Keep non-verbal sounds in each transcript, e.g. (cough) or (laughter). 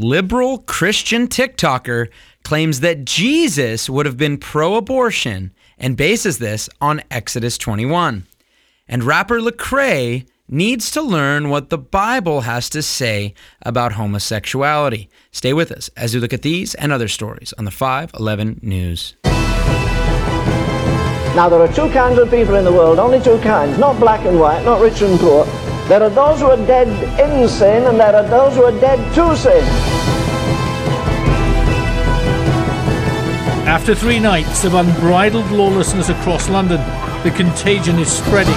liberal Christian TikToker claims that Jesus would have been pro abortion and bases this on Exodus 21. And rapper Lecrae needs to learn what the Bible has to say about homosexuality. Stay with us as we look at these and other stories on the 511 News. Now, there are two kinds of people in the world, only two kinds, not black and white, not rich and poor. There are those who are dead in sin, and there are those who are dead to sin. After three nights of unbridled lawlessness across London, the contagion is spreading.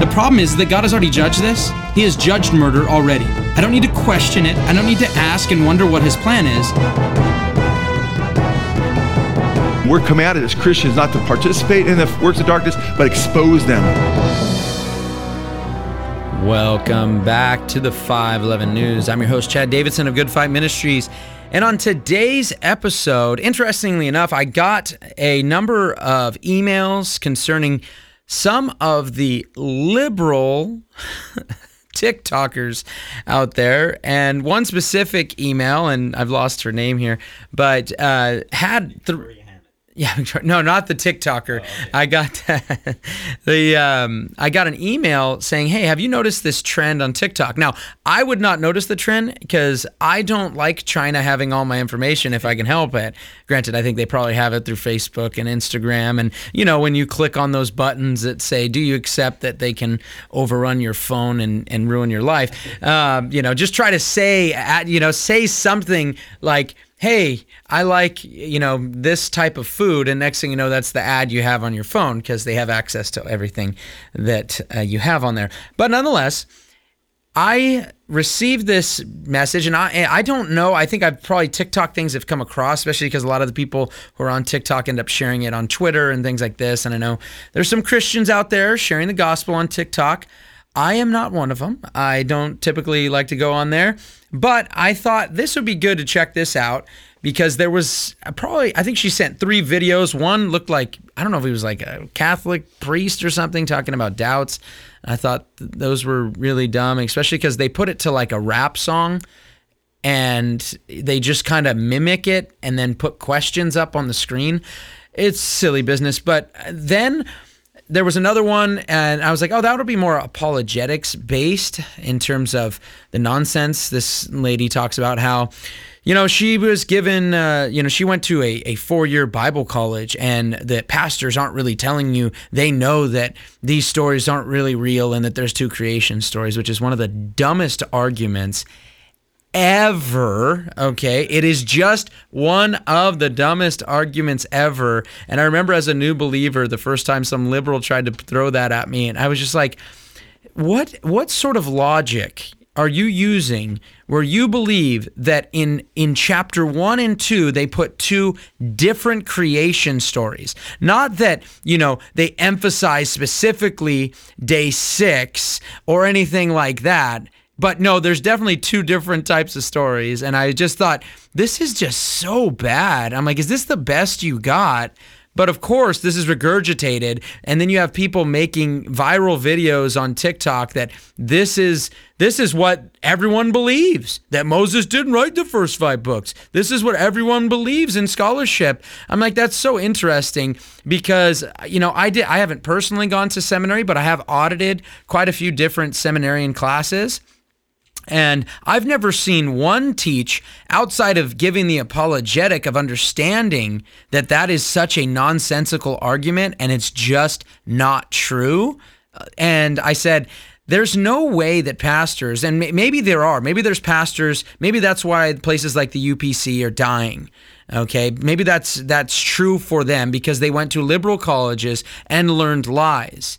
The problem is that God has already judged this. He has judged murder already. I don't need to question it. I don't need to ask and wonder what his plan is. We're commanded as Christians not to participate in the works of darkness, but expose them. Welcome back to the 511 News. I'm your host, Chad Davidson of Good Fight Ministries. And on today's episode, interestingly enough, I got a number of emails concerning some of the liberal (laughs) TikTokers out there, and one specific email, and I've lost her name here, but uh, had. Yeah, (laughs) no, not the TikToker. Oh, okay. I got (laughs) the um, I got an email saying, "Hey, have you noticed this trend on TikTok?" Now, I would not notice the trend because I don't like China having all my information if I can help it. Granted, I think they probably have it through Facebook and Instagram, and you know when you click on those buttons that say, "Do you accept that they can overrun your phone and, and ruin your life?" Um, you know, just try to say, you know, say something like hey, I like, you know, this type of food. And next thing you know, that's the ad you have on your phone because they have access to everything that uh, you have on there. But nonetheless, I received this message and I I don't know. I think I've probably TikTok things have come across, especially because a lot of the people who are on TikTok end up sharing it on Twitter and things like this. And I know there's some Christians out there sharing the gospel on TikTok. I am not one of them. I don't typically like to go on there, but I thought this would be good to check this out because there was probably I think she sent three videos. One looked like I don't know if he was like a Catholic priest or something talking about doubts. I thought th- those were really dumb, especially because they put it to like a rap song and they just kind of mimic it and then put questions up on the screen. It's silly business, but then there was another one, and I was like, oh, that would be more apologetics based in terms of the nonsense. This lady talks about how, you know, she was given, uh, you know, she went to a, a four year Bible college, and the pastors aren't really telling you they know that these stories aren't really real and that there's two creation stories, which is one of the dumbest arguments ever. Okay. It is just one of the dumbest arguments ever. And I remember as a new believer, the first time some liberal tried to throw that at me, and I was just like, what what sort of logic are you using where you believe that in in chapter 1 and 2 they put two different creation stories not that you know they emphasize specifically day 6 or anything like that but no, there's definitely two different types of stories. And I just thought, this is just so bad. I'm like, is this the best you got? But of course, this is regurgitated, and then you have people making viral videos on TikTok that this is this is what everyone believes that Moses didn't write the first five books. This is what everyone believes in scholarship. I'm like, that's so interesting because you know I did I haven't personally gone to seminary, but I have audited quite a few different seminarian classes. And I've never seen one teach outside of giving the apologetic of understanding that that is such a nonsensical argument and it's just not true. Uh, and I said, there's no way that pastors, and maybe there are, maybe there's pastors, maybe that's why places like the UPC are dying. Okay, maybe that's that's true for them because they went to liberal colleges and learned lies.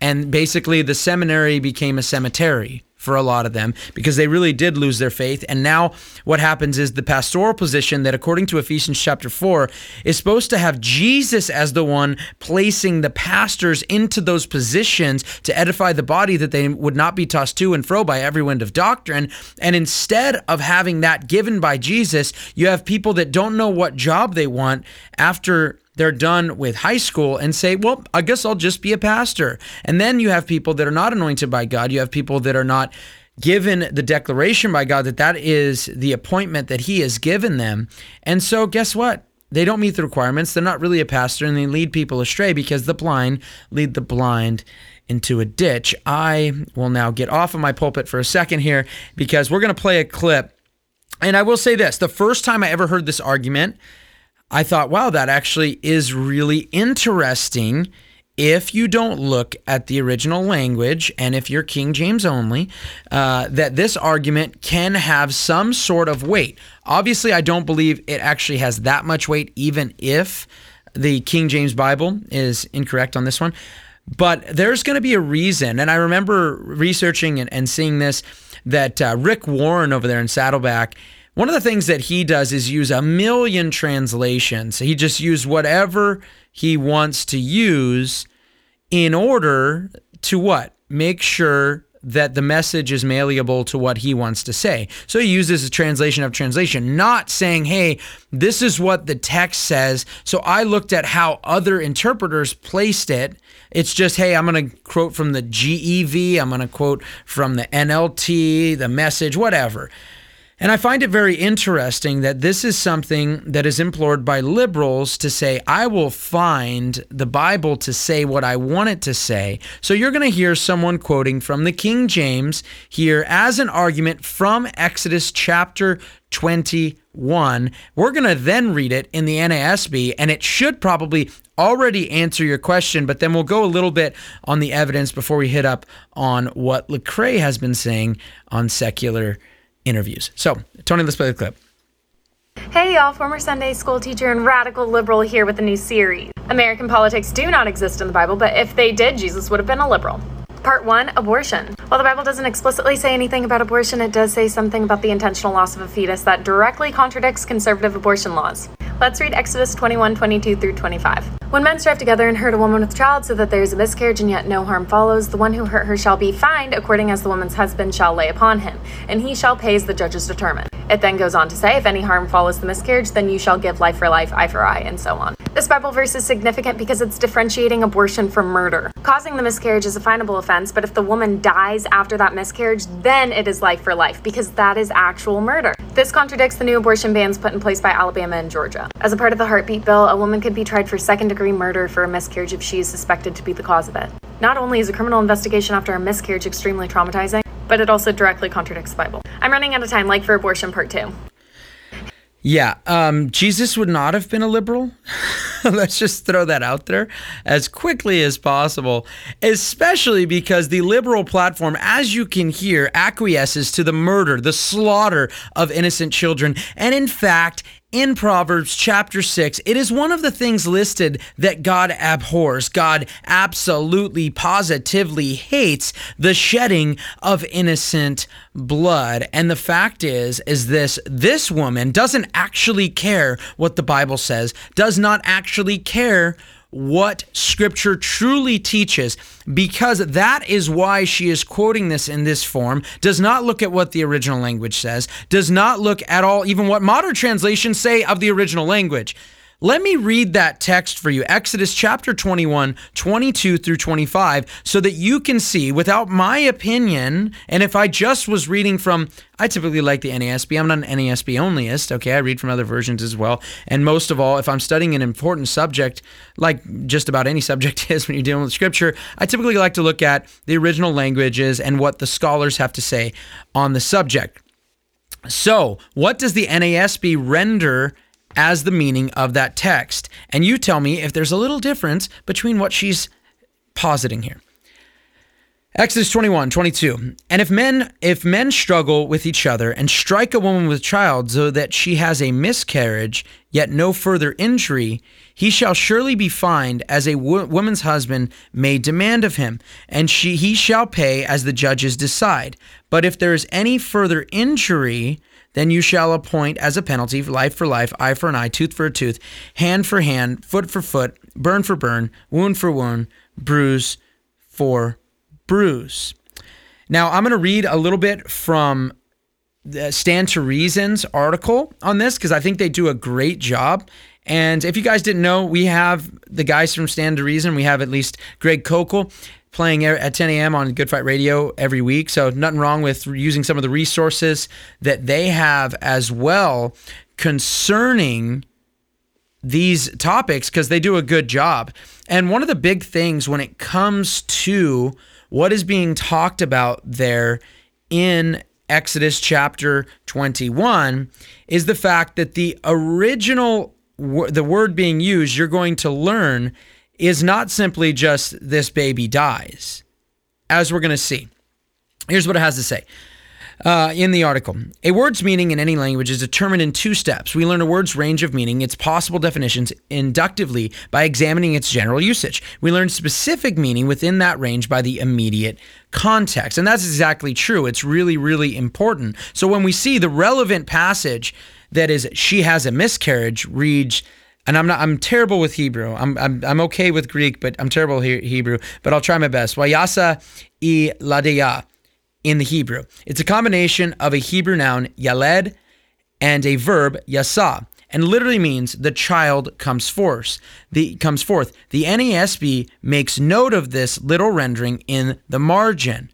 And basically the seminary became a cemetery for a lot of them because they really did lose their faith. And now what happens is the pastoral position that, according to Ephesians chapter 4, is supposed to have Jesus as the one placing the pastors into those positions to edify the body that they would not be tossed to and fro by every wind of doctrine. And instead of having that given by Jesus, you have people that don't know what job they want after they're done with high school and say, well, I guess I'll just be a pastor. And then you have people that are not anointed by God. You have people that are not given the declaration by God that that is the appointment that He has given them. And so, guess what? They don't meet the requirements. They're not really a pastor and they lead people astray because the blind lead the blind into a ditch. I will now get off of my pulpit for a second here because we're going to play a clip. And I will say this the first time I ever heard this argument, I thought, wow, that actually is really interesting if you don't look at the original language and if you're King James only, uh, that this argument can have some sort of weight. Obviously, I don't believe it actually has that much weight, even if the King James Bible is incorrect on this one. But there's going to be a reason. And I remember researching and, and seeing this that uh, Rick Warren over there in Saddleback. One of the things that he does is use a million translations. He just used whatever he wants to use in order to what? Make sure that the message is malleable to what he wants to say. So he uses a translation of translation, not saying, hey, this is what the text says. So I looked at how other interpreters placed it. It's just, hey, I'm going to quote from the GEV, I'm going to quote from the NLT, the message, whatever. And I find it very interesting that this is something that is implored by liberals to say, I will find the Bible to say what I want it to say. So you're going to hear someone quoting from the King James here as an argument from Exodus chapter 21. We're going to then read it in the NASB, and it should probably already answer your question, but then we'll go a little bit on the evidence before we hit up on what Lecrae has been saying on secular interviews. So, Tony, let's play the clip. Hey y'all, former Sunday school teacher and radical liberal here with a new series. American politics do not exist in the Bible, but if they did, Jesus would have been a liberal. Part 1 Abortion. While the Bible doesn't explicitly say anything about abortion, it does say something about the intentional loss of a fetus that directly contradicts conservative abortion laws. Let's read Exodus 21 22 through 25. When men strive together and hurt a woman with child so that there is a miscarriage and yet no harm follows, the one who hurt her shall be fined according as the woman's husband shall lay upon him, and he shall pay as the judges determine. It then goes on to say, if any harm follows the miscarriage, then you shall give life for life, eye for eye, and so on. This Bible verse is significant because it's differentiating abortion from murder. Causing the miscarriage is a finable offense, but if the woman dies after that miscarriage, then it is life for life because that is actual murder. This contradicts the new abortion bans put in place by Alabama and Georgia. As a part of the heartbeat bill, a woman could be tried for second degree murder for a miscarriage if she is suspected to be the cause of it. Not only is a criminal investigation after a miscarriage extremely traumatizing, but it also directly contradicts the Bible. I'm running out of time, like for abortion part two. Yeah, um, Jesus would not have been a liberal. (laughs) Let's just throw that out there as quickly as possible, especially because the liberal platform, as you can hear, acquiesces to the murder, the slaughter of innocent children. And in fact, in Proverbs chapter 6, it is one of the things listed that God abhors. God absolutely, positively hates the shedding of innocent blood. And the fact is, is this, this woman doesn't actually care what the Bible says, does not actually care what scripture truly teaches because that is why she is quoting this in this form does not look at what the original language says does not look at all even what modern translations say of the original language let me read that text for you Exodus chapter 21, 22 through 25, so that you can see without my opinion. And if I just was reading from, I typically like the NASB. I'm not an NASB onlyist. Okay. I read from other versions as well. And most of all, if I'm studying an important subject, like just about any (laughs) subject is when you're dealing with scripture, I typically like to look at the original languages and what the scholars have to say on the subject. So, what does the NASB render as the meaning of that text. And you tell me if there's a little difference between what she's positing here. Exodus 21, 22. And if men if men struggle with each other and strike a woman with child so that she has a miscarriage, yet no further injury, he shall surely be fined as a wo- woman's husband may demand of him, and she he shall pay as the judges decide. But if there is any further injury, then you shall appoint as a penalty life for life, eye for an eye, tooth for a tooth, hand for hand, foot for foot, burn for burn, wound for wound, bruise for bruise. Now, I'm going to read a little bit from the Stand to Reason's article on this because I think they do a great job. And if you guys didn't know, we have the guys from Stand to Reason. We have at least Greg Koukl playing at 10 a.m. on Good Fight Radio every week. So nothing wrong with using some of the resources that they have as well concerning these topics because they do a good job. And one of the big things when it comes to what is being talked about there in Exodus chapter 21 is the fact that the original the word being used you're going to learn is not simply just this baby dies as we're going to see. Here's what it has to say uh, in the article. A word's meaning in any language is determined in two steps. We learn a word's range of meaning, its possible definitions, inductively by examining its general usage. We learn specific meaning within that range by the immediate context. And that's exactly true. It's really, really important. So when we see the relevant passage that is, she has a miscarriage, reads, and I'm not I'm terrible with Hebrew. I'm I'm, I'm okay with Greek, but I'm terrible with Hebrew. But I'll try my best. Wayasa i ladeya in the Hebrew. It's a combination of a Hebrew noun, yaled, and a verb, yasa, and literally means the child comes forth. The comes forth. The NASB makes note of this little rendering in the margin.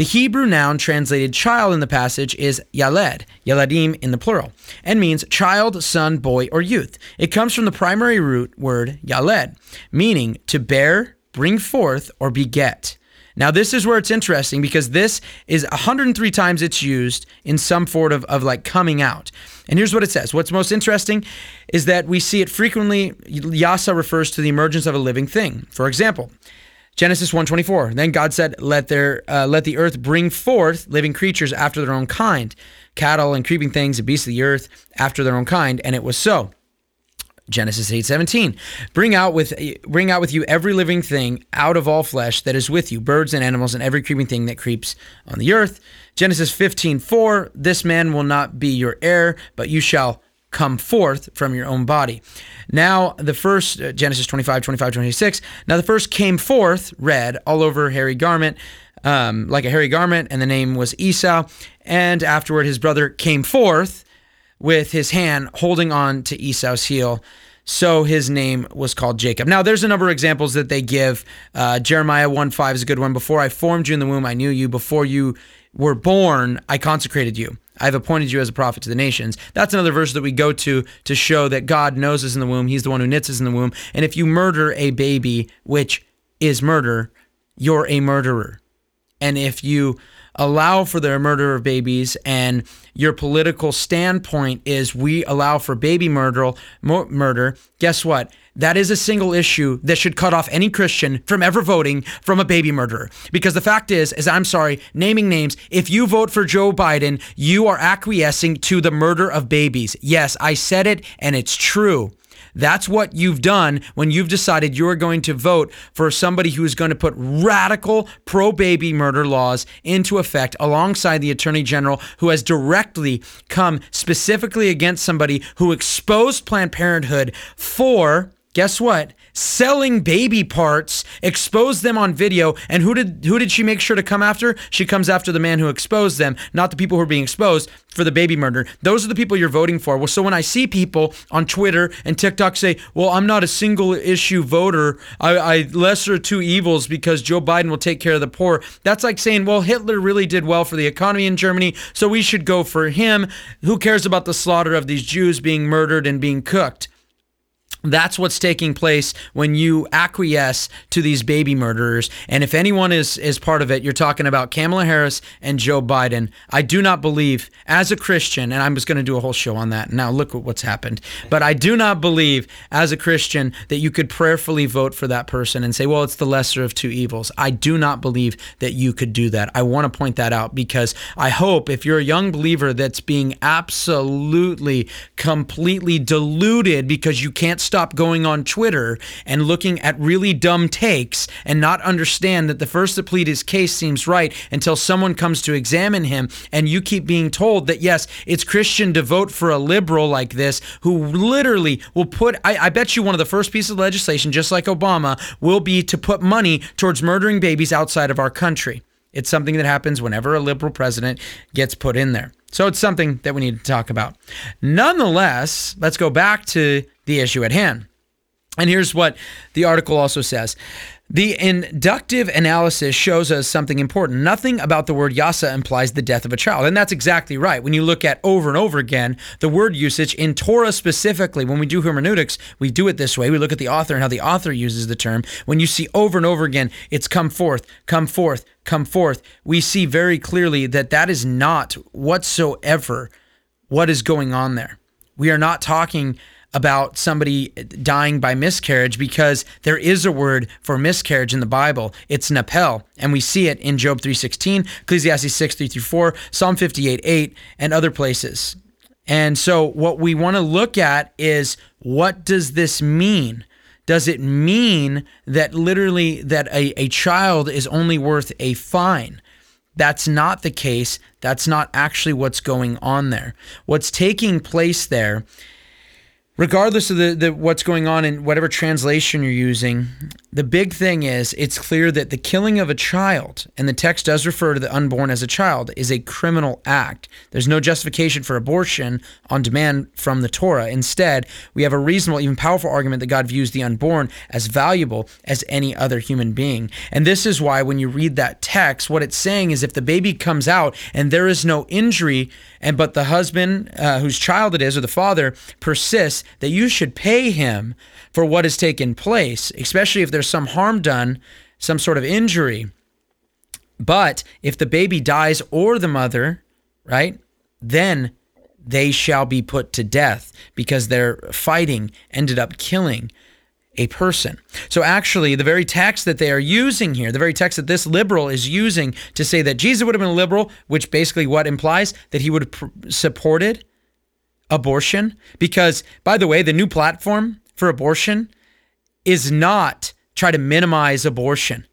The Hebrew noun translated child in the passage is yaled, yaladim in the plural, and means child, son, boy, or youth. It comes from the primary root word yaled, meaning to bear, bring forth, or beget. Now, this is where it's interesting because this is 103 times it's used in some sort of, of like coming out. And here's what it says. What's most interesting is that we see it frequently. Yasa refers to the emergence of a living thing. For example, Genesis 1:24. Then God said, "Let there uh, let the earth bring forth living creatures after their own kind, cattle and creeping things and beasts of the earth after their own kind, and it was so." Genesis 8:17. Bring out with bring out with you every living thing out of all flesh that is with you, birds and animals and every creeping thing that creeps on the earth. Genesis 15:4. This man will not be your heir, but you shall come forth from your own body. Now, the first, uh, Genesis 25, 25, 26. Now, the first came forth, red, all over hairy garment, um, like a hairy garment, and the name was Esau. And afterward, his brother came forth with his hand holding on to Esau's heel. So his name was called Jacob. Now, there's a number of examples that they give. Uh, Jeremiah 1 5 is a good one. Before I formed you in the womb, I knew you. Before you were born, I consecrated you. I've appointed you as a prophet to the nations. That's another verse that we go to to show that God knows us in the womb. He's the one who knits us in the womb. And if you murder a baby, which is murder, you're a murderer. And if you allow for the murder of babies and your political standpoint is we allow for baby murder murder guess what that is a single issue that should cut off any Christian from ever voting from a baby murderer. Because the fact is, is I'm sorry, naming names, if you vote for Joe Biden, you are acquiescing to the murder of babies. Yes, I said it and it's true. That's what you've done when you've decided you're going to vote for somebody who is going to put radical pro baby murder laws into effect alongside the Attorney General who has directly come specifically against somebody who exposed Planned Parenthood for, guess what? selling baby parts, exposed them on video, and who did who did she make sure to come after? She comes after the man who exposed them, not the people who are being exposed for the baby murder. Those are the people you're voting for. Well, so when I see people on Twitter and TikTok say, "Well, I'm not a single issue voter. I, I lesser two evils because Joe Biden will take care of the poor," that's like saying, "Well, Hitler really did well for the economy in Germany, so we should go for him." Who cares about the slaughter of these Jews being murdered and being cooked? That's what's taking place when you acquiesce to these baby murderers. And if anyone is, is part of it, you're talking about Kamala Harris and Joe Biden. I do not believe, as a Christian, and I'm just going to do a whole show on that. Now, look at what's happened. But I do not believe, as a Christian, that you could prayerfully vote for that person and say, well, it's the lesser of two evils. I do not believe that you could do that. I want to point that out because I hope if you're a young believer that's being absolutely, completely deluded because you can't stop going on Twitter and looking at really dumb takes and not understand that the first to plead his case seems right until someone comes to examine him and you keep being told that yes, it's Christian to vote for a liberal like this who literally will put I, I bet you one of the first pieces of legislation, just like Obama, will be to put money towards murdering babies outside of our country. It's something that happens whenever a liberal president gets put in there. So it's something that we need to talk about. Nonetheless, let's go back to the issue at hand. And here's what the article also says the inductive analysis shows us something important. Nothing about the word yasa implies the death of a child. And that's exactly right. When you look at over and over again the word usage in Torah specifically, when we do hermeneutics, we do it this way. We look at the author and how the author uses the term. When you see over and over again, it's come forth, come forth, come forth, we see very clearly that that is not whatsoever what is going on there. We are not talking about somebody dying by miscarriage because there is a word for miscarriage in the Bible. It's napel, and we see it in Job 3:16, Ecclesiastes 6 3 through 4, Psalm 58 8, and other places. And so what we want to look at is what does this mean? Does it mean that literally that a, a child is only worth a fine? That's not the case. That's not actually what's going on there. What's taking place there regardless of the, the what's going on in whatever translation you're using the big thing is it's clear that the killing of a child and the text does refer to the unborn as a child is a criminal act. There's no justification for abortion on demand from the torah. Instead we have a reasonable even powerful argument that god views the unborn as valuable as any other human being. And this is why when you read that text what it's saying is if the baby comes out and there is no injury and but the husband uh, whose child it is or the father persists that you should pay him for what has taken place, especially if there's some harm done, some sort of injury. But if the baby dies or the mother, right, then they shall be put to death because their fighting ended up killing a person. So actually, the very text that they are using here, the very text that this liberal is using to say that Jesus would have been liberal, which basically what implies that he would have pr- supported abortion because by the way the new platform for abortion is not try to minimize abortion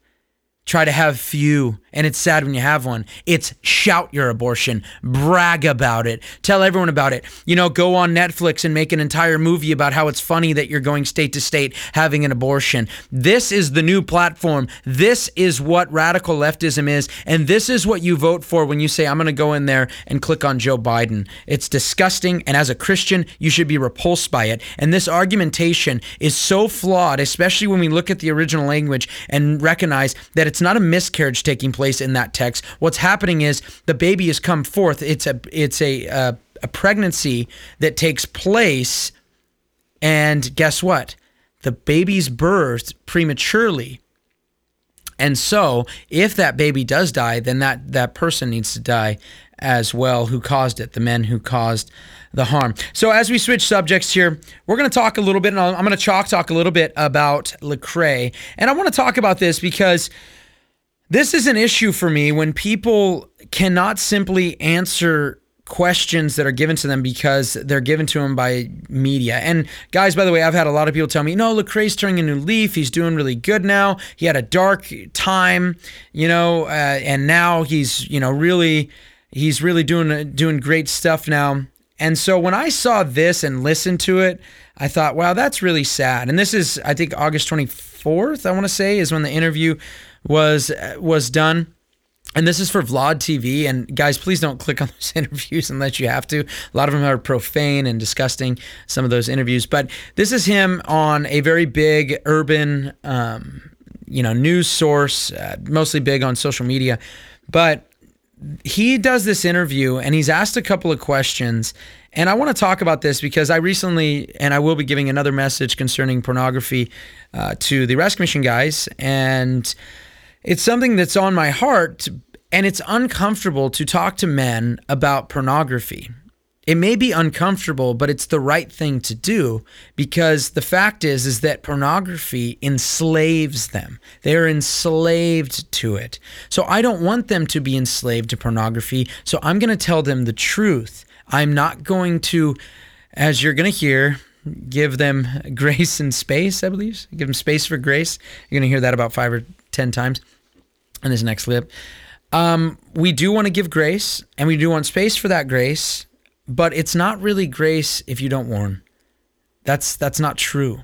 try to have few and it's sad when you have one. It's shout your abortion. Brag about it. Tell everyone about it. You know go on netflix and make an entire movie about how it's funny that you're going state to state having an abortion. This is the new platform. This is what radical leftism is and this is what you vote for when you say i'm going to go in there and click on joe biden. It's disgusting and as a christian you should be repulsed by it. And this argumentation is so flawed especially when we look at the original language and recognize that it's not a miscarriage taking place in that text. What's happening is the baby has come forth. It's a it's a uh, a pregnancy that takes place, and guess what? The baby's birthed prematurely. And so, if that baby does die, then that, that person needs to die as well who caused it, the men who caused the harm. So, as we switch subjects here, we're going to talk a little bit, and I'm going to chalk talk a little bit about Lecrae. And I want to talk about this because this is an issue for me when people cannot simply answer questions that are given to them because they're given to them by media. And guys, by the way, I've had a lot of people tell me, no, Lecrae's turning a new leaf. He's doing really good now. He had a dark time, you know, uh, and now he's, you know, really, he's really doing doing great stuff now. And so when I saw this and listened to it, I thought, wow, that's really sad. And this is, I think, August 24th, I want to say, is when the interview was was done. And this is for Vlad TV. And guys, please don't click on (laughs) those interviews unless you have to. A lot of them are profane and disgusting, some of those interviews. But this is him on a very big urban, um, you know, news source, uh, mostly big on social media. But he does this interview and he's asked a couple of questions. And I want to talk about this because I recently, and I will be giving another message concerning pornography uh, to the Rescue Mission guys. And it's something that's on my heart, and it's uncomfortable to talk to men about pornography. It may be uncomfortable, but it's the right thing to do because the fact is is that pornography enslaves them. They're enslaved to it. So I don't want them to be enslaved to pornography. So I'm going to tell them the truth. I'm not going to as you're going to hear give them (laughs) grace and space, I believe. Give them space for grace. You're going to hear that about 5 or 10 times in this next clip. Um, we do want to give grace and we do want space for that grace, but it's not really grace if you don't warn. That's that's not true.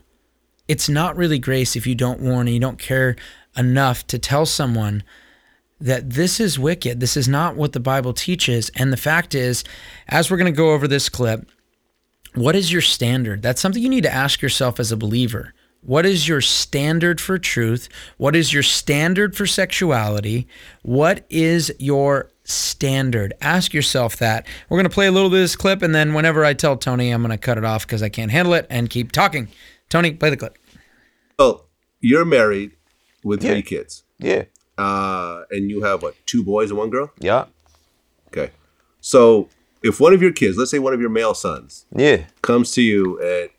It's not really grace if you don't warn and you don't care enough to tell someone that this is wicked. This is not what the Bible teaches. And the fact is, as we're going to go over this clip, what is your standard? That's something you need to ask yourself as a believer. What is your standard for truth? What is your standard for sexuality? What is your standard? Ask yourself that. We're going to play a little bit of this clip, and then whenever I tell Tony, I'm going to cut it off because I can't handle it and keep talking. Tony, play the clip. So you're married with three kids, Yeah. uh, and you have what? Two boys and one girl. Yeah. Okay. So if one of your kids, let's say one of your male sons, Yeah. comes to you at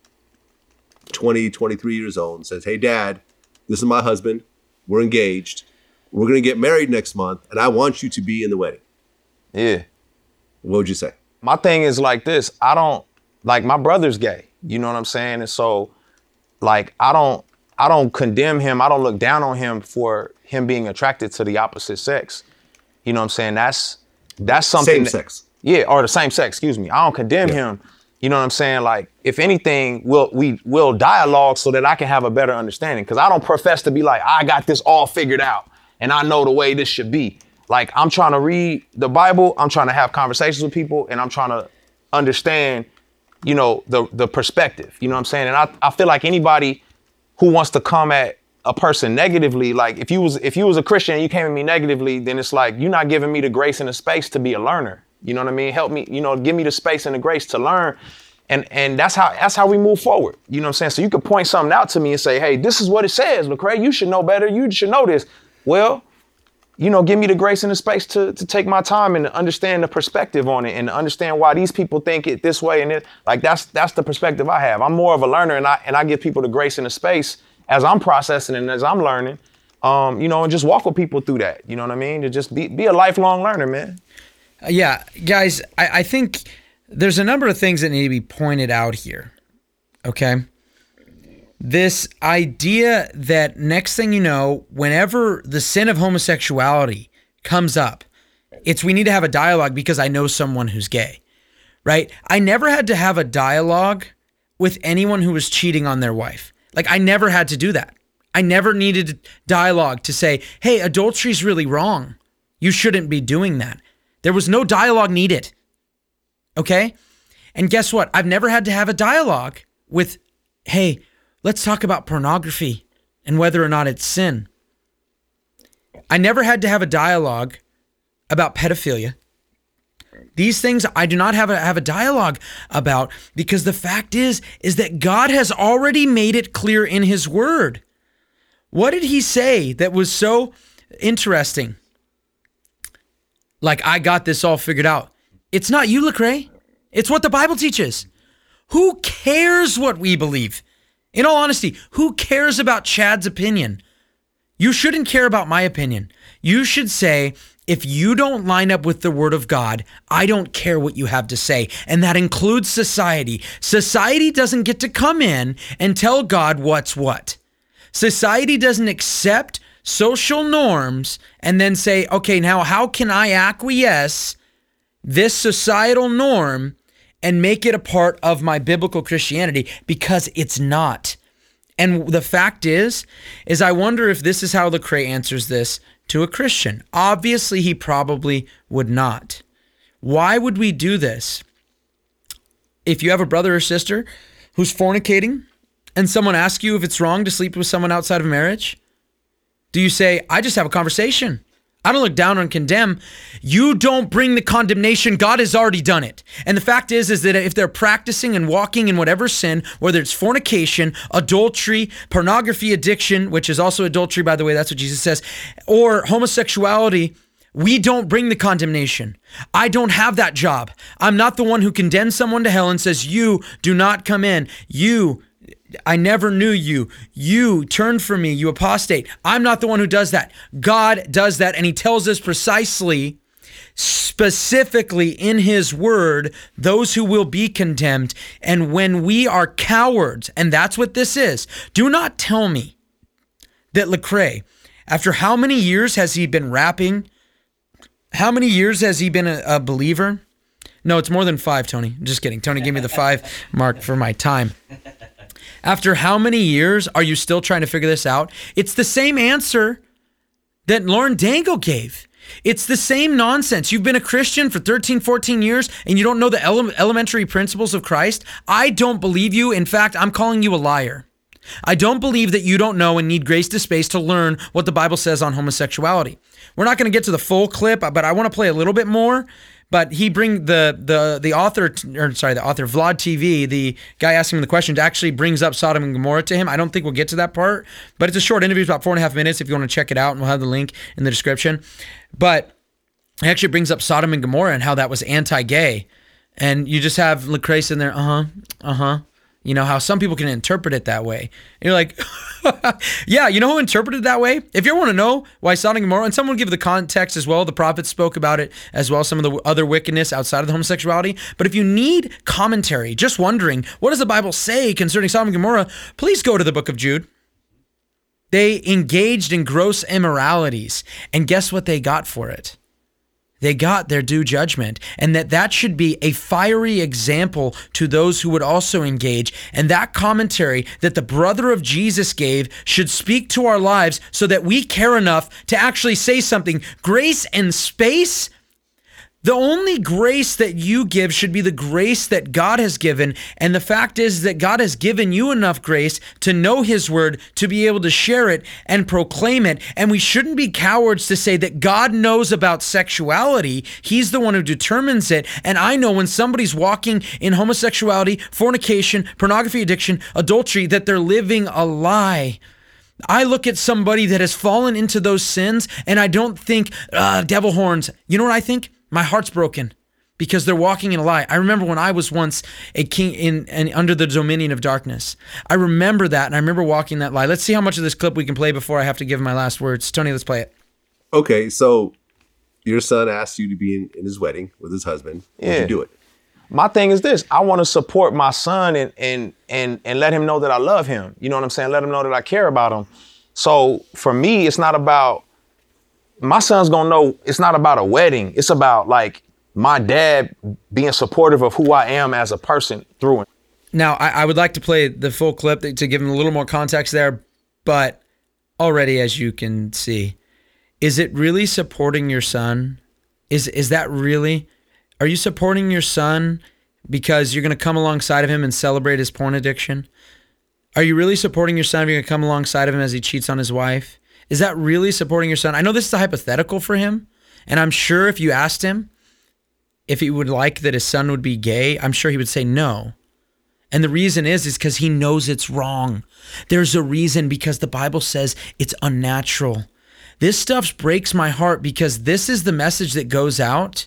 20, 23 years old and says, Hey, dad, this is my husband. We're engaged. We're going to get married next month, and I want you to be in the wedding. Yeah. What would you say? my thing is like this i don't like my brother's gay you know what i'm saying and so like i don't i don't condemn him i don't look down on him for him being attracted to the opposite sex you know what i'm saying that's that's something Same that- sex. yeah or the same sex excuse me i don't condemn him you know what i'm saying? Like if anything we'll we will dialogue so that i can have a better understanding. Because i don't profess to be like i got this all figured out and i know the way this should be. Like i'm trying to read the bible i'm trying to have conversations with people and i'm trying to understand you know the the perspective. You know what i'm saying? And i, I feel like anybody who wants to come at a person negatively like if you was if you was a christian and you came at me negatively then it's like you're not giving me the grace and the space to be a learner you know what i mean help me you know give me the space and the grace to learn and and that's how that's how we move forward you know what i'm saying so you could point something out to me and say hey this is what it says lecrae you should know better you should know this well you know, give me the grace and the space to to take my time and understand the perspective on it and understand why these people think it this way and it like that's that's the perspective I have. I'm more of a learner and I and I give people the grace and the space as I'm processing and as I'm learning. Um, you know, and just walk with people through that. You know what I mean? To just be be a lifelong learner, man. Uh, yeah, guys, I, I think there's a number of things that need to be pointed out here. Okay. This idea that next thing you know, whenever the sin of homosexuality comes up, it's we need to have a dialogue because I know someone who's gay, right? I never had to have a dialogue with anyone who was cheating on their wife. Like, I never had to do that. I never needed dialogue to say, hey, adultery's really wrong. You shouldn't be doing that. There was no dialogue needed. Okay? And guess what? I've never had to have a dialogue with, hey, let's talk about pornography and whether or not it's sin. I never had to have a dialogue about pedophilia. These things I do not have a, have a dialogue about because the fact is is that God has already made it clear in his word. What did he say that was so interesting? Like I got this all figured out. It's not you, Lecrae. It's what the Bible teaches. Who cares what we believe? In all honesty, who cares about Chad's opinion? You shouldn't care about my opinion. You should say, if you don't line up with the word of God, I don't care what you have to say. And that includes society. Society doesn't get to come in and tell God what's what. Society doesn't accept social norms and then say, okay, now how can I acquiesce this societal norm and make it a part of my biblical Christianity? Because it's not. And the fact is, is I wonder if this is how Lecrae answers this to a Christian. Obviously, he probably would not. Why would we do this? If you have a brother or sister who's fornicating and someone asks you if it's wrong to sleep with someone outside of marriage, do you say, I just have a conversation? I don't look down or condemn. You don't bring the condemnation. God has already done it. And the fact is, is that if they're practicing and walking in whatever sin, whether it's fornication, adultery, pornography addiction, which is also adultery, by the way, that's what Jesus says, or homosexuality, we don't bring the condemnation. I don't have that job. I'm not the one who condemns someone to hell and says, You do not come in. You I never knew you. You turned from me, you apostate. I'm not the one who does that. God does that, and He tells us precisely, specifically in His word, those who will be condemned. And when we are cowards, and that's what this is, do not tell me that Lecrae, after how many years has he been rapping? How many years has he been a, a believer? No, it's more than five, Tony. I'm just kidding. Tony gave me the five mark for my time. After how many years are you still trying to figure this out? It's the same answer that Lauren Daigle gave. It's the same nonsense. You've been a Christian for 13, 14 years and you don't know the ele- elementary principles of Christ. I don't believe you. In fact, I'm calling you a liar. I don't believe that you don't know and need grace to space to learn what the Bible says on homosexuality. We're not going to get to the full clip, but I want to play a little bit more. But he bring the the the author or sorry the author Vlad TV the guy asking him the question actually brings up Sodom and Gomorrah to him. I don't think we'll get to that part, but it's a short interview, it's about four and a half minutes. If you want to check it out, and we'll have the link in the description. But it actually brings up Sodom and Gomorrah and how that was anti-gay, and you just have Lecrae in there, uh huh, uh huh. You know how some people can interpret it that way. And you're like, (laughs) (laughs) yeah, you know who interpreted that way? If you want to know why Sodom and Gomorrah, and someone give the context as well, the prophets spoke about it as well, some of the other wickedness outside of the homosexuality. But if you need commentary, just wondering, what does the Bible say concerning Sodom and Gomorrah? Please go to the book of Jude. They engaged in gross immoralities, and guess what they got for it? They got their due judgment and that that should be a fiery example to those who would also engage. And that commentary that the brother of Jesus gave should speak to our lives so that we care enough to actually say something. Grace and space the only grace that you give should be the grace that God has given. And the fact is that God has given you enough grace to know His word, to be able to share it and proclaim it. And we shouldn't be cowards to say that God knows about sexuality. He's the one who determines it. And I know when somebody's walking in homosexuality, fornication, pornography addiction, adultery, that they're living a lie. I look at somebody that has fallen into those sins and I don't think, uh, devil horns. You know what I think? My heart's broken because they're walking in a lie. I remember when I was once a king in and under the dominion of darkness. I remember that and I remember walking that lie. Let's see how much of this clip we can play before I have to give my last words. Tony, let's play it. Okay, so your son asked you to be in, in his wedding with his husband. Would Yeah. you do it? my thing is this i want to support my son and and and and let him know that i love him you know what i'm saying let him know that i care about him so for me it's not about my son's gonna know it's not about a wedding it's about like my dad being supportive of who i am as a person through him Now, I, I would like to play the full clip to give him a little more context there, but already, as you can see, is it really supporting your son? Is is that really? Are you supporting your son because you're going to come alongside of him and celebrate his porn addiction? Are you really supporting your son if you're going to come alongside of him as he cheats on his wife? Is that really supporting your son? I know this is a hypothetical for him, and I'm sure if you asked him if he would like that his son would be gay, I'm sure he would say no. And the reason is is because he knows it's wrong. There's a reason because the Bible says it's unnatural. This stuff breaks my heart because this is the message that goes out,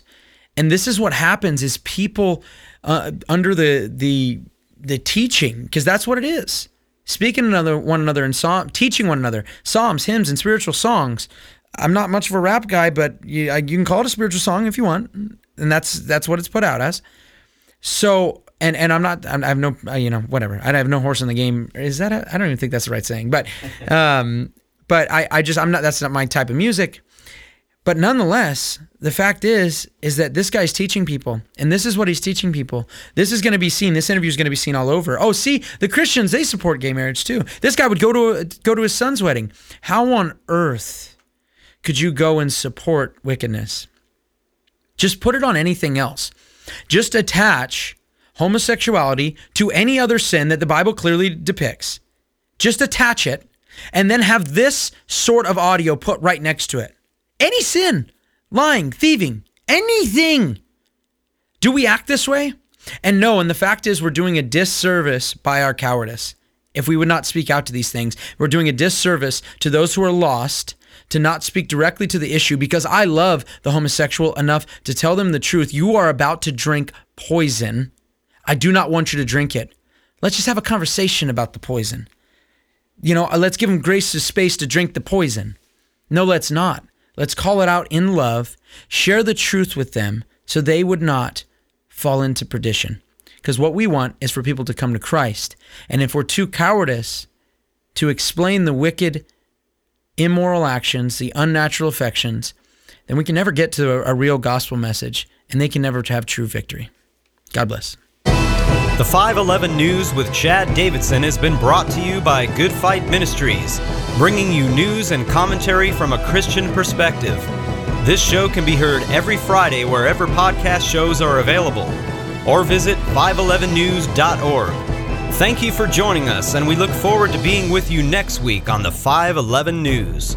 and this is what happens: is people uh, under the the the teaching because that's what it is. Speaking another one another in psalm, teaching one another, psalms, hymns, and spiritual songs. I'm not much of a rap guy, but you, I- you can call it a spiritual song if you want, and that's that's what it's put out as. So, and and I'm not, I'm, I have no, uh, you know, whatever. I have no horse in the game. Is that? I I don't even think that's the right saying. But, (laughs) um, but I, I just, I'm not. That's not my type of music. But nonetheless, the fact is, is that this guy's teaching people, and this is what he's teaching people. This is going to be seen. This interview is going to be seen all over. Oh, see, the Christians they support gay marriage too. This guy would go to go to his son's wedding. How on earth could you go and support wickedness? Just put it on anything else. Just attach homosexuality to any other sin that the Bible clearly depicts. Just attach it and then have this sort of audio put right next to it. Any sin, lying, thieving, anything. Do we act this way? And no, and the fact is, we're doing a disservice by our cowardice. If we would not speak out to these things, we're doing a disservice to those who are lost to not speak directly to the issue because I love the homosexual enough to tell them the truth. You are about to drink poison. I do not want you to drink it. Let's just have a conversation about the poison. You know, uh, let's give them grace to space to drink the poison. No, let's not. Let's call it out in love, share the truth with them so they would not fall into perdition. Because what we want is for people to come to Christ. And if we're too cowardice to explain the wicked, immoral actions, the unnatural affections, then we can never get to a, a real gospel message and they can never have true victory. God bless. The 511 News with Chad Davidson has been brought to you by Good Fight Ministries, bringing you news and commentary from a Christian perspective. This show can be heard every Friday wherever podcast shows are available, or visit 511news.org. Thank you for joining us, and we look forward to being with you next week on the 511 News.